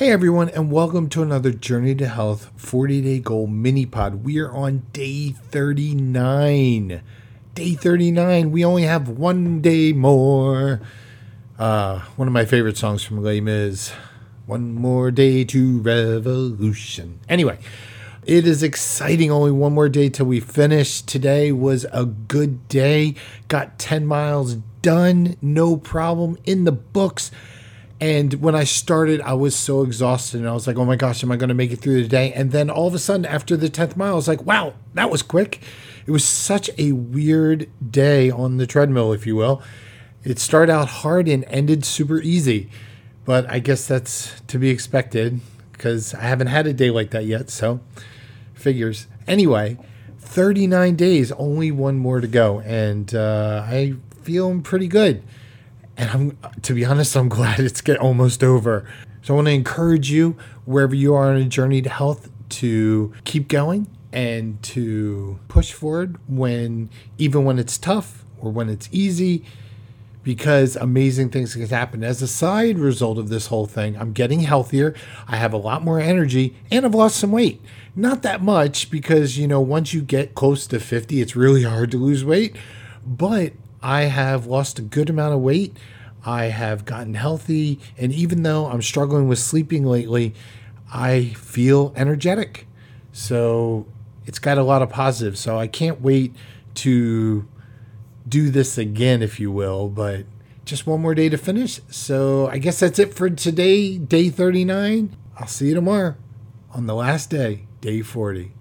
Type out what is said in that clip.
Hey everyone, and welcome to another Journey to Health 40 Day Goal mini pod. We are on day 39. Day 39. We only have one day more. Uh, one of my favorite songs from Les Mis. One more day to revolution. Anyway, it is exciting. Only one more day till we finish. Today was a good day. Got 10 miles done, no problem in the books. And when I started, I was so exhausted and I was like, oh my gosh, am I going to make it through the day? And then all of a sudden, after the 10th mile, I was like, wow, that was quick. It was such a weird day on the treadmill, if you will. It started out hard and ended super easy. But I guess that's to be expected because I haven't had a day like that yet. So figures. Anyway, 39 days, only one more to go. And uh, I feel pretty good. And I'm, to be honest, I'm glad it's get almost over. So I want to encourage you, wherever you are on a journey to health, to keep going and to push forward when, even when it's tough or when it's easy, because amazing things can happen. As a side result of this whole thing, I'm getting healthier. I have a lot more energy and I've lost some weight. Not that much because, you know, once you get close to 50, it's really hard to lose weight. But I have lost a good amount of weight. I have gotten healthy. And even though I'm struggling with sleeping lately, I feel energetic. So it's got a lot of positives. So I can't wait to do this again, if you will. But just one more day to finish. So I guess that's it for today, day 39. I'll see you tomorrow on the last day, day 40.